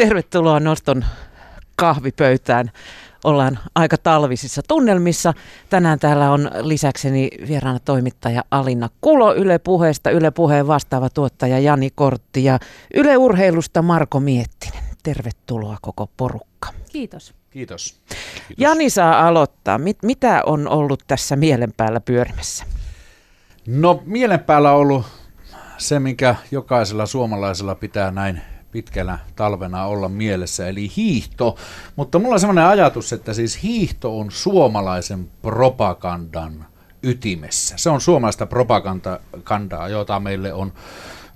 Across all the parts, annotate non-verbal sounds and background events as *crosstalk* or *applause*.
Tervetuloa Noston kahvipöytään. Ollaan aika talvisissa tunnelmissa. Tänään täällä on lisäkseni vieraana toimittaja Alina Kulo Yle Puheesta, Yle Puheen vastaava tuottaja Jani Kortti ja Yle Urheilusta Marko Miettinen. Tervetuloa koko porukka. Kiitos. Kiitos. Kiitos. Jani saa aloittaa. Mit, mitä on ollut tässä mielen päällä pyörimässä? No mielen päällä on ollut se, mikä jokaisella suomalaisella pitää näin pitkänä talvena olla mielessä, eli hiihto. Mutta mulla on sellainen ajatus, että siis hiihto on suomalaisen propagandan ytimessä. Se on suomalaista propagandaa, jota meille on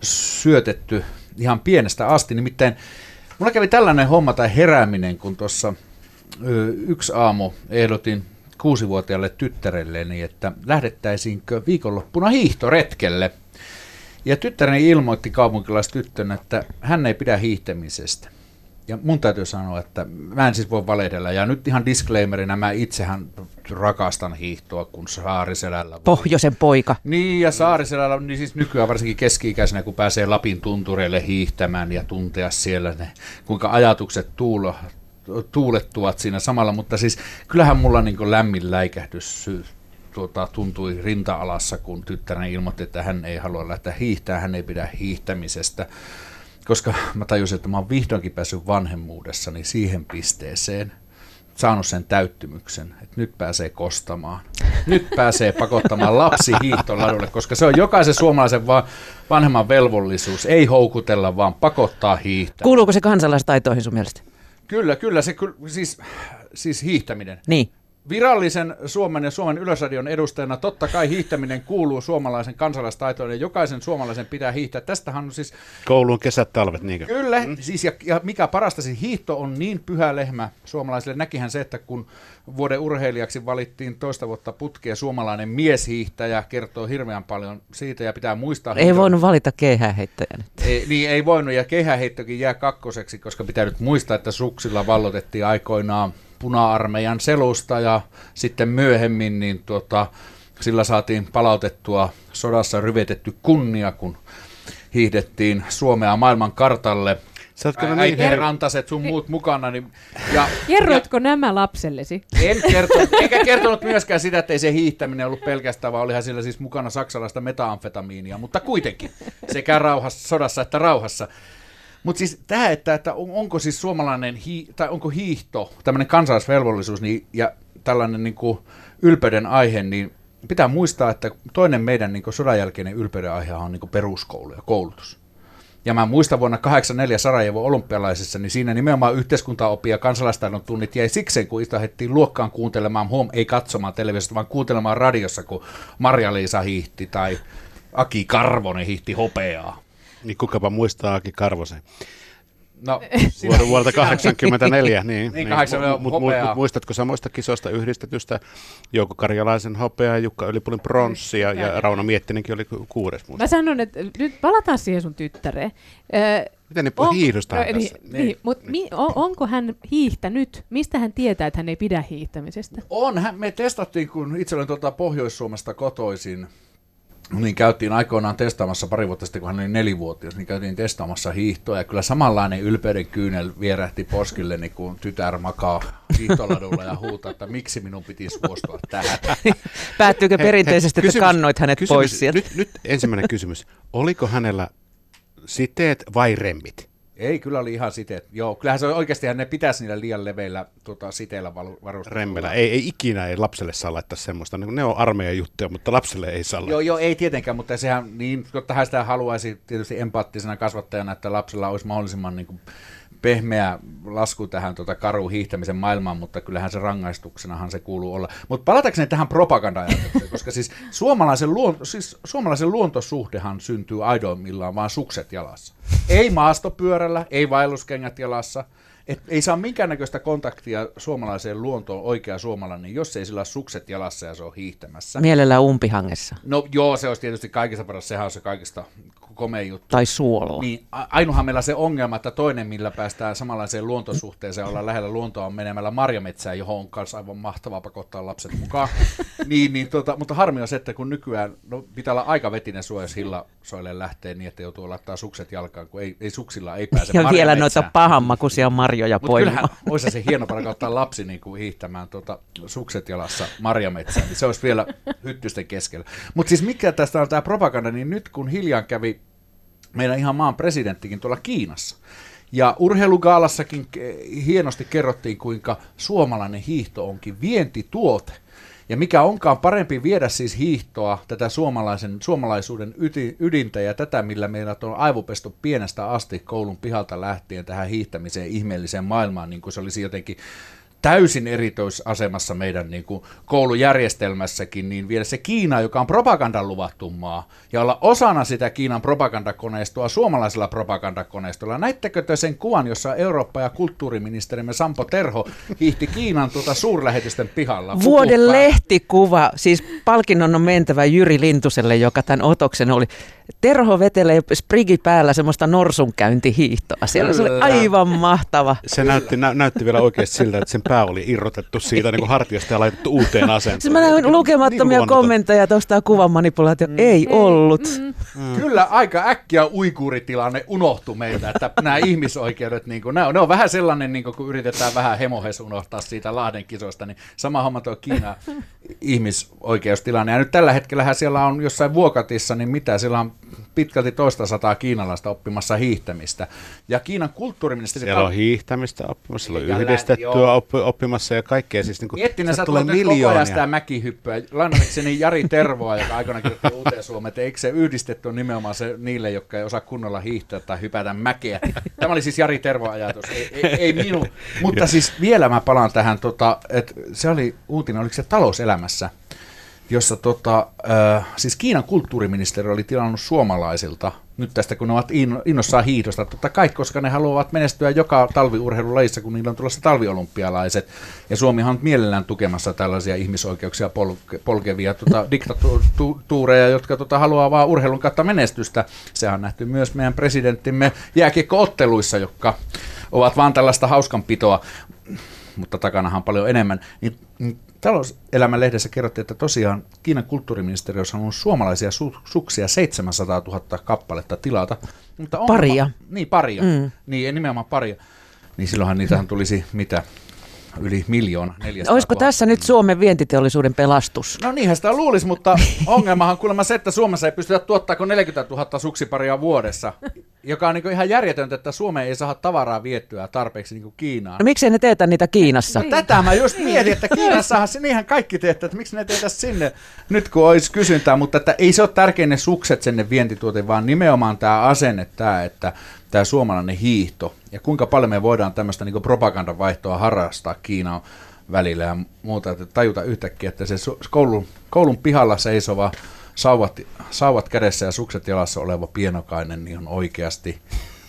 syötetty ihan pienestä asti. Nimittäin mulla kävi tällainen homma tai herääminen, kun tuossa yksi aamu ehdotin kuusivuotiaalle tyttärelleni, että lähdettäisiinkö viikonloppuna hiihtoretkelle – ja tyttäreni ilmoitti kaupunkilaistyttön, että hän ei pidä hiihtämisestä. Ja mun täytyy sanoa, että mä en siis voi valehdella. Ja nyt ihan disclaimerina, mä itsehän rakastan hiihtoa, kun Saariselällä... Pohjoisen poika. Niin, ja Saariselällä, niin siis nykyään varsinkin keski-ikäisenä, kun pääsee Lapin tuntureille hiihtämään ja tuntea siellä ne, kuinka ajatukset tuulo, tuulettuvat siinä samalla. Mutta siis kyllähän mulla niin lämmin läikähdys tuota, tuntui rinta-alassa, kun tyttäreni ilmoitti, että hän ei halua lähteä hiihtämään, hän ei pidä hiihtämisestä, koska mä tajusin, että mä oon vihdoinkin päässyt vanhemmuudessani siihen pisteeseen, saanut sen täyttymyksen, että nyt pääsee kostamaan. Nyt pääsee pakottamaan lapsi hiihtoladulle, koska se on jokaisen suomalaisen va- vanhemman velvollisuus. Ei houkutella, vaan pakottaa hiihtää. Kuuluuko se kansalaistaitoihin sun mielestä? Kyllä, kyllä. Se, siis, siis hiihtäminen. Niin. Virallisen Suomen ja Suomen Yleisradion edustajana totta kai hiihtäminen kuuluu suomalaisen kansalaistaitoon ja jokaisen suomalaisen pitää hiihtää. Tästähän on siis... Kouluun kesät, talvet, niinkö? Kyllä, mm. siis ja, ja mikä parasta, siis hiihto on niin pyhä lehmä suomalaisille. Näkihän se, että kun vuoden urheilijaksi valittiin toista vuotta putkea suomalainen mieshiihtäjä, kertoo hirveän paljon siitä ja pitää muistaa... Ei voinut valita keihäheittäjän. Ei, niin, ei voinut ja keihäheittokin jää kakkoseksi, koska pitää nyt muistaa, että suksilla vallotettiin aikoinaan puna-armeijan selusta ja sitten myöhemmin niin tuota, sillä saatiin palautettua sodassa ryvetetty kunnia, kun hiihdettiin Suomea maailman kartalle. Sä oot kyllä niin her- rantaset sun muut mukana. Niin, ja, Kerroitko ja, nämä lapsellesi? En kertonut, eikä kertonut myöskään sitä, että ei se hiihtäminen ollut pelkästään, vaan olihan sillä siis mukana saksalaista metaamfetamiinia, mutta kuitenkin sekä rauhassa, sodassa että rauhassa. Mutta siis tämä, että, että onko siis suomalainen, hii, tai onko hiihto, tämmöinen kansalaisvelvollisuus niin, ja tällainen niin kuin ylpeyden aihe, niin pitää muistaa, että toinen meidän niin kuin sodan jälkeinen ylpeyden aihe on niin kuin peruskoulu ja koulutus. Ja mä muistan vuonna 84 Sarajevo olympialaisessa, niin siinä nimenomaan yhteiskuntaoppi ja kansalaistaidon tunnit jäi sikseen, kun istahettiin luokkaan kuuntelemaan, huom, ei katsomaan televisiosta, vaan kuuntelemaan radiossa, kun Marja-Liisa hiihti tai Aki Karvonen hiihti hopeaa. Niin kukapa muistaa Aki Karvosen. No, *laughs* sinä, vuodelta 84, *laughs* niin. niin, niin Mutta mut, mut, muistatko samoista kisoista yhdistetystä Jouko Karjalaisen hopeaa, Jukka Ylipulin pronssi ja, ja Rauno Miettinenkin oli kuudes. Muista. Mä sanon, että nyt palataan siihen sun tyttäreen. Miten ne hiihdosta no, niin, niin, niin, mutta mi, on, onko hän hiihtänyt? Mistä hän tietää, että hän ei pidä hiihtämisestä? On. Hän, me testattiin, kun itse olen tuota Pohjois-Suomesta kotoisin, niin käytiin aikoinaan testaamassa pari vuotta sitten, kun hän oli nelivuotias, niin käytiin testaamassa hiihtoa, ja kyllä samanlainen ylpeyden kyynel vierähti poskille, niin kun tytär makaa hiihtoladulla ja huutaa, että miksi minun piti suostua tähän. *laughs* Päättyykö perinteisesti, että kannoit hänet kysymys, pois sieltä? Nyt, nyt ensimmäinen kysymys. Oliko hänellä siteet vai remmit? Ei, kyllä oli ihan siteet. Joo, kyllähän se oikeasti ne pitäisi niillä liian leveillä tota, siteillä varustaa. Remmellä. Ei, ei ikinä ei lapselle saa laittaa semmoista. Ne on armeijan juttuja, mutta lapselle ei saa Joo, joo, ei tietenkään, mutta sehän, niin, tähän sitä haluaisi tietysti empaattisena kasvattajana, että lapsella olisi mahdollisimman niin kuin, pehmeä lasku tähän tota karuun hiihtämisen maailmaan, mutta kyllähän se rangaistuksenahan se kuuluu olla. Mutta palatakseni tähän propaganda koska siis suomalaisen, luon, siis suomalaisen luontosuhdehan syntyy aidoimmillaan vaan sukset jalassa. Ei maastopyörällä, ei vaelluskengät jalassa, et ei saa minkäännäköistä kontaktia suomalaiseen luontoon oikea suomalainen, jos ei sillä ole sukset jalassa ja se on hiihtämässä. Mielellä umpihangessa. No joo, se olisi tietysti kaikista paras, sehän on se kaikista komea juttu. Tai suolla. Niin, ainoahan meillä se ongelma, että toinen, millä päästään samanlaiseen luontosuhteeseen, olla lähellä luontoa, on menemällä marjametsään, johon on kanssa aivan mahtavaa pakottaa lapset mukaan. *laughs* niin, niin, tota, mutta harmi on se, että kun nykyään no, pitää olla aika vetinen suo, jos hilla soille lähtee niin, että joutuu laittaa sukset jalkaan, kun ei, ei suksilla ei pääse Ja vielä noita pahanmakuisia marjoja poimimaan. Mutta kyllähän *laughs* olisi se hieno ottaa lapsi niin kuin hiihtämään tuota, sukset jalassa marjametsään, niin se olisi vielä hyttysten keskellä. Mutta siis mikä tästä on tämä propaganda, niin nyt kun hiljaan kävi meidän ihan maan presidenttikin tuolla Kiinassa, ja urheilugaalassakin hienosti kerrottiin, kuinka suomalainen hiihto onkin vientituote. Ja mikä onkaan parempi viedä siis hiihtoa, tätä suomalaisen, suomalaisuuden ydintä ja tätä, millä meillä on aivopesto pienestä asti koulun pihalta lähtien tähän hiihtämiseen ihmeelliseen maailmaan, niin kuin se olisi jotenkin täysin erityisasemassa meidän niin kuin koulujärjestelmässäkin, niin viedä se Kiina, joka on propagandan luvattu maa, ja olla osana sitä Kiinan propagandakoneistoa suomalaisella propagandakoneistolla. Näittekö te sen kuvan, jossa Eurooppa- ja kulttuuriministerimme Sampo Terho hiihti Kiinan tuota suurlähetysten pihalla? Vuoden lehtikuva, siis palkinnon on mentävä Jyri Lintuselle, joka tämän otoksen oli. Terho vetelee sprigi päällä semmoista norsunkäyntihiihtoa. Siellä se oli aivan mahtava. Se näytti, nä, näytti vielä oikeasti siltä, että sen pää oli irrotettu siitä niin kuin hartiasta ja laitettu uuteen asentoon. Siis mä näin lukemattomia niin kommentteja tuosta kuvan manipulaatio. Mm. Ei ollut. Mm. Mm. Kyllä aika äkkiä uikuuritilanne unohtui meiltä, että *laughs* nämä ihmisoikeudet, niin kuin, ne, on, ne on vähän sellainen, niin kuin, kun yritetään vähän hemohes unohtaa siitä Lahden kisoista, niin sama homma tuo Kiina *laughs* ihmisoikeustilanne. Ja nyt tällä hetkellä siellä on jossain Vuokatissa, niin mitä, siellä on pitkälti toista sataa kiinalaista oppimassa hiihtämistä. Ja Kiinan kulttuuriministeri... Siellä on hiihtämistä oppimassa, siellä on yhdistettyä oppi, oppimassa ja kaikkea. Siis niin kuin, Miettinen, sä tulee koko ajan sitä mäkihyppyä. Lainatakseni Jari Tervoa, joka aikana kirjoitti uuteen Suomeen, että eikö se yhdistetty on nimenomaan se niille, jotka ei osaa kunnolla hiihtää tai hypätä mäkeä. Tämä oli siis Jari Tervo ajatus, ei, ei, ei minun. Mutta siis vielä mä palaan tähän, tota, että se oli uutinen, oliko se talouselämässä, jossa tota, äh, siis Kiinan kulttuuriministeri oli tilannut suomalaisilta, nyt tästä kun ne ovat innossaan hiihdosta, totta kai, koska ne haluavat menestyä joka talviurheilulajissa, kun niillä on tulossa talviolympialaiset, ja Suomihan on mielellään tukemassa tällaisia ihmisoikeuksia polke, polkevia tota, *laughs* diktatuureja, jotka tota, haluaa vaan urheilun kautta menestystä. Sehän on nähty myös meidän presidenttimme jääkiekkootteluissa, jotka ovat vaan tällaista hauskanpitoa mutta takanahan paljon enemmän, niin Talouselämän lehdessä kerrottiin, että tosiaan Kiinan kulttuuriministeriö on saanut suomalaisia su- suksia 700 000 kappaletta tilata. Mutta on, paria. Niin, paria. Mm. Niin, nimenomaan paria. Niin silloinhan niitähän *laughs* tulisi mitä? Yli miljoona. Olisiko tässä nyt Suomen vientiteollisuuden pelastus? No niinhän sitä luulisi, mutta *laughs* ongelmahan on kuulemma se, että Suomessa ei pystytä tuottamaan 40 000 suksiparia vuodessa, joka on niin ihan järjetöntä, että Suomeen ei saa tavaraa viettyä tarpeeksi niin Kiinaan. No miksei ne teetä niitä Kiinassa? No, tätä mä just mietin, että Kiinassahan se niinhän kaikki teettää, että miksi ne teetä sinne nyt kun olisi kysyntää, mutta että ei se ole tärkein ne sukset sinne vientituote, vaan nimenomaan tämä asenne, tämä, että tämä suomalainen hiihto? Ja kuinka paljon me voidaan tämmöistä niin propagandan vaihtoa harrastaa Kiinan välillä ja muuta, että tajuta yhtäkkiä, että se koulun, koulun pihalla seisova sauvat, sauvat kädessä ja sukset jalassa oleva pienokainen niin on oikeasti,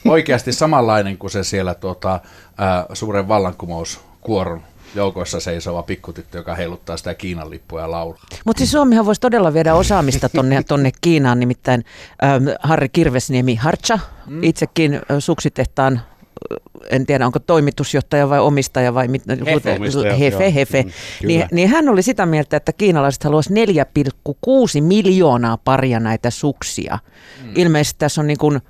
oikeasti samanlainen kuin se siellä tuota, ää, suuren vallankumouskuoron joukoissa seisova pikkutyttö, joka heiluttaa sitä Kiinan lippua ja laulaa. Mutta siis Suomihan voisi todella viedä osaamista tonne, *laughs* tonne Kiinaan, nimittäin ähm, Harri Kirvesniemi Harcha, mm. itsekin äh, suksitehtaan en tiedä onko toimitusjohtaja vai omistaja vai mit, hefe, hefe, hefe. Mm, niin, niin hän oli sitä mieltä, että kiinalaiset haluaisivat 4,6 miljoonaa paria näitä suksia. Mm. Ilmeisesti tässä on niin kuin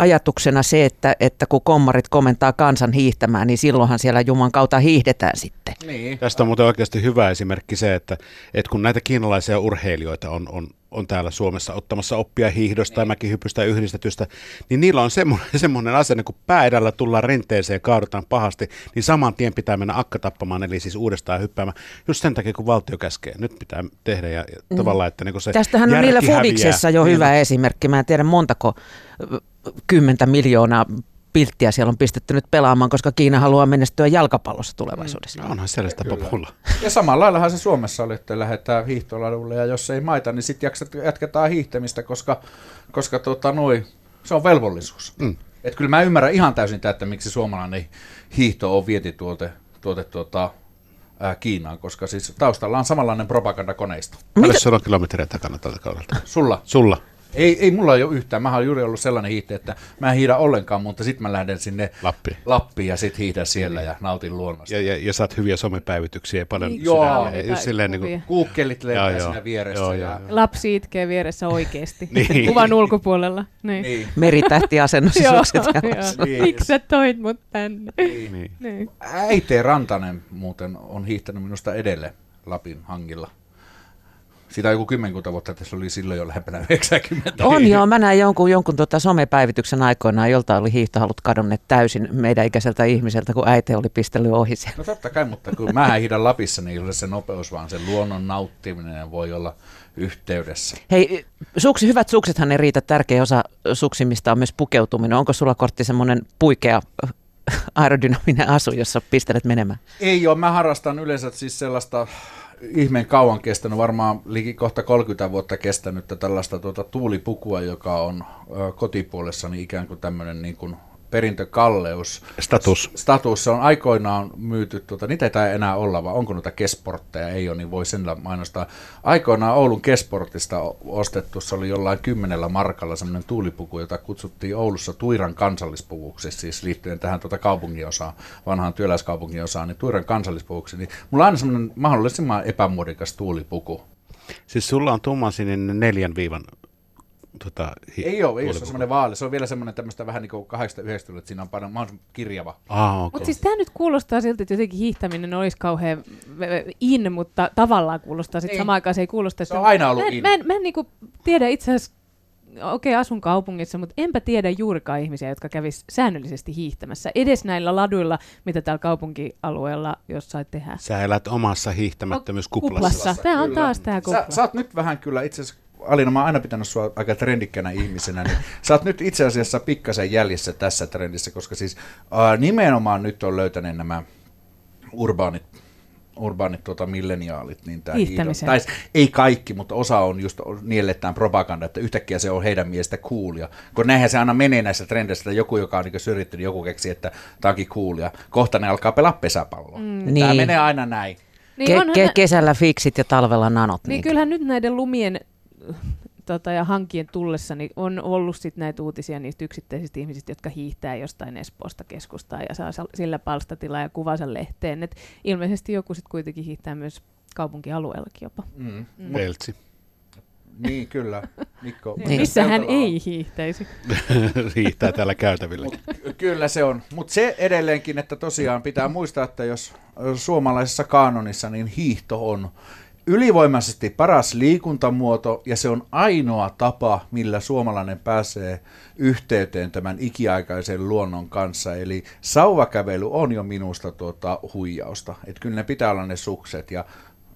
ajatuksena se, että, että kun kommarit komentaa kansan hiihtämään, niin silloinhan siellä Juman kautta hiihdetään sitten. Niin. Tästä on muuten oikeasti hyvä esimerkki se, että, että kun näitä kiinalaisia urheilijoita on, on, on täällä Suomessa ottamassa oppia hiihdosta niin. ja mäkihypystä yhdistetystä, niin niillä on *laughs* semmoinen, semmoinen asenne, kun pää edellä tullaan rinteeseen ja kaadutaan pahasti, niin saman tien pitää mennä akka tappamaan, eli siis uudestaan hyppäämään, just sen takia, kun valtio käskee. Nyt pitää tehdä ja, ja mm. tavallaan, että niin se Tästähän on niillä Fudiksessa jo niin. hyvä esimerkki. Mä en tiedä montako kymmentä miljoonaa pilttiä siellä on pistetty nyt pelaamaan, koska Kiina haluaa menestyä jalkapallossa tulevaisuudessa. Mm, onhan sellaista populla. Ja samalla laillahan se Suomessa oli, että lähdetään hiihtoladulle ja jos ei maita, niin sitten jatketaan hiihtämistä, koska, koska tota, noi, se on velvollisuus. Mm. Et kyllä mä ymmärrän ihan täysin tätä, että miksi suomalainen hiihto on vietituote tuote, tuota, ää, Kiinaan, koska siis taustalla on samanlainen propagandakoneisto. Paljon sulla on kilometriä takana tältä kaudelta? Sulla? Sulla. Ei, ei mulla ole yhtään. Mä oon juuri ollut sellainen hiihte, että mä en hiidä ollenkaan, mutta sitten mä lähden sinne Lappiin, Lappiin ja sitten hiihdän siellä ja nautin luonnosta. Ja, ja, ja saat hyviä somepäivityksiä ja paljon Niin, joo. sydämiä. Just silleen niin kuin, Kuukkelit Joo, lentää joo. siinä vieressä. Joo, ja, joo, Lapsi itkee vieressä oikeasti. *laughs* Niin. Kuvan ulkopuolella. Niin. Niin, Meritähtiasennus *laughs* ja Joo, sukset joo. Niin. Miksi sä toit mut tänne? niin. niin. Äite Rantanen muuten on hiihtänyt minusta edelleen Lapin hangilla. Siitä on joku kymmenkunta vuotta, että se oli silloin jo lähempänä *laughs* 90. On joo, mä näin jonkun, jonkun tota somepäivityksen aikoinaan, jolta oli hiihtohalut kadonneet täysin meidän ikäiseltä ihmiseltä, kun äiti oli pistellyt ohi siellä. No totta kai, mutta kun mä hiihdän Lapissa, niin ei ole se nopeus, vaan se luonnon nauttiminen voi olla yhteydessä. Hei, suksi, hyvät suksethan ei riitä. Tärkeä osa suksimista on myös pukeutuminen. Onko sulla kortti semmoinen puikea aerodynaaminen asu, jossa pistelet menemään? Ei ole, mä harrastan yleensä siis sellaista ihmeen kauan kestänyt, varmaan liki kohta 30 vuotta kestänyt tällaista tuota tuulipukua, joka on kotipuolessani ikään kuin tämmöinen niin kuin perintökalleus. Status. Status, se on aikoinaan myyty, tuota, niitä ei enää olla, vaan onko noita kesportteja, ei ole, niin voi sen mainostaa. Aikoinaan Oulun kesportista ostettu, se oli jollain kymmenellä markalla semmoinen tuulipuku, jota kutsuttiin Oulussa Tuiran kansallispuvuksi, siis liittyen tähän tuota kaupunginosaan, vanhaan työläiskaupungin osaan, niin Tuiran kansallispuvuksi. Niin mulla on aina semmoinen mahdollisimman epämuodikas tuulipuku. Siis sulla on tummansininen neljän viivan tota, hi- Ei ole, ei ole semmoinen vaali, se on vielä semmoinen tämmöistä vähän niin kuin 890, että siinä on paljon mahdollisimman kirjava. Ah, okay. Mutta siis tämä nyt kuulostaa siltä, että jotenkin hiihtäminen olisi kauhean in, mutta tavallaan kuulostaa sitten Niin. samaan aikaan se ei kuulosta. Se on aina ollut mä en, in. Mä en, mä en niinku tiedä itse asiassa, okei okay, asun kaupungissa, mutta enpä tiedä juurikaan ihmisiä, jotka kävis säännöllisesti hiihtämässä. Edes näillä laduilla, mitä täällä kaupunkialueella jossain tehdään. Sä elät omassa hiihtämättömyyskuplassa. Kuplassa. Tämä on Kyllä. taas tämä kupla. Sä, sä oot nyt vähän kyllä itse asiassa, Alina, mä oon aina pitänyt sua aika trendikkänä ihmisenä, niin sä oot nyt itse asiassa pikkasen jäljessä tässä trendissä, koska siis ää, nimenomaan nyt on löytäneet nämä urbaanit urbaanit tuota, milleniaalit, niin tämä tai ei kaikki, mutta osa on just niellettään propaganda, että yhtäkkiä se on heidän mielestä coolia. Kun näinhän se aina menee näissä trendeissä, että joku, joka on niin syrjitty, niin joku keksi, että tämä onkin coolia. Kohta ne alkaa pelaa pesäpalloa. Mm. Tämä Niin. menee aina näin. Niin, Ke- onhan ke- kesällä fiksit ja talvella nanot. Niin kyllähän nyt näiden lumien *laughs* tota, ja hankien tullessa niin on ollut sit näitä uutisia niistä yksittäisistä ihmisistä, jotka hiihtää jostain Espoosta keskustaan ja saa sillä palstatilaa ja kuvansa lehteen. Et ilmeisesti joku sitten kuitenkin hiihtää myös kaupunkialueellakin jopa. Mm. Mm. Peltsi. Niin, kyllä. Mikko. Niin. Missä hän ei hiihtäisi. *laughs* Riittää täällä käytävillä. Kyllä se on. Mutta se edelleenkin, että tosiaan pitää muistaa, että jos suomalaisessa kaanonissa, niin hiihto on ylivoimaisesti paras liikuntamuoto ja se on ainoa tapa, millä suomalainen pääsee yhteyteen tämän ikiaikaisen luonnon kanssa. Eli sauvakävely on jo minusta tuota huijausta. Että kyllä ne pitää olla ne sukset ja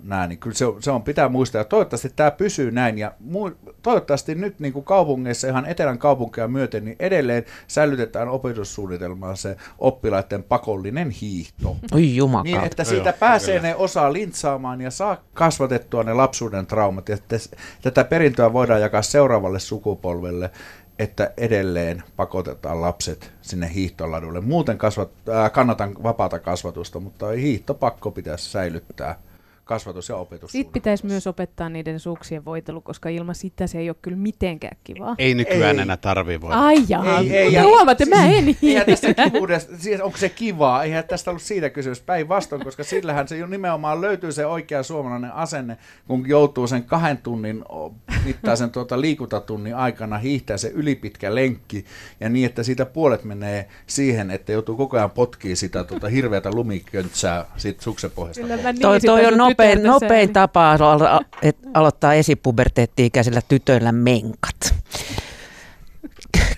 näin, niin kyllä se on, se on, pitää muistaa. Ja toivottavasti tämä pysyy näin. Ja mu- toivottavasti nyt niin kuin kaupungeissa, ihan etelän kaupunkeja myöten, niin edelleen säilytetään opetussuunnitelmaan se oppilaiden pakollinen hiihto. Oi jumakaan. Niin, että siitä Joo, pääsee kyllä. ne osaa lintsaamaan ja saa kasvatettua ne lapsuuden traumat. Ja tätä perintöä voidaan jakaa seuraavalle sukupolvelle, että edelleen pakotetaan lapset sinne hiihtoladulle. Muuten kasvat, äh, kannatan vapaata kasvatusta, mutta hiihtopakko pitäisi säilyttää kasvatus- ja opetus. Sitten pitäisi myös opettaa niiden suksien voitelu, koska ilman sitä se ei ole kyllä mitenkään kivaa. Ei nykyään Ei. enää tarvi voi. Ai jaha, Ei, ei, ja- huomaatte, mä en Eihän tästä kivuudesta, siis onko se kivaa, eihän tästä ollut siitä kysymys päinvastoin, koska sillähän se jo nimenomaan löytyy se oikea suomalainen asenne, kun joutuu sen kahden tunnin mittaisen tuota liikuntatunnin aikana hiihtää se ylipitkä lenkki, ja niin, että siitä puolet menee siihen, että joutuu koko ajan potkii sitä tuota hirveätä lumiköntsää siitä suksenpohjasta. Kyllä pois. mä niin Toi, toi on nopein, nopein tapa et, aloittaa esipuberteetti-ikäisillä tytöillä menkat.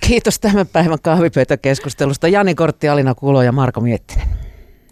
Kiitos tämän päivän kahvipöytäkeskustelusta. Jani Kortti, Alina Kulo ja Marko Miettinen.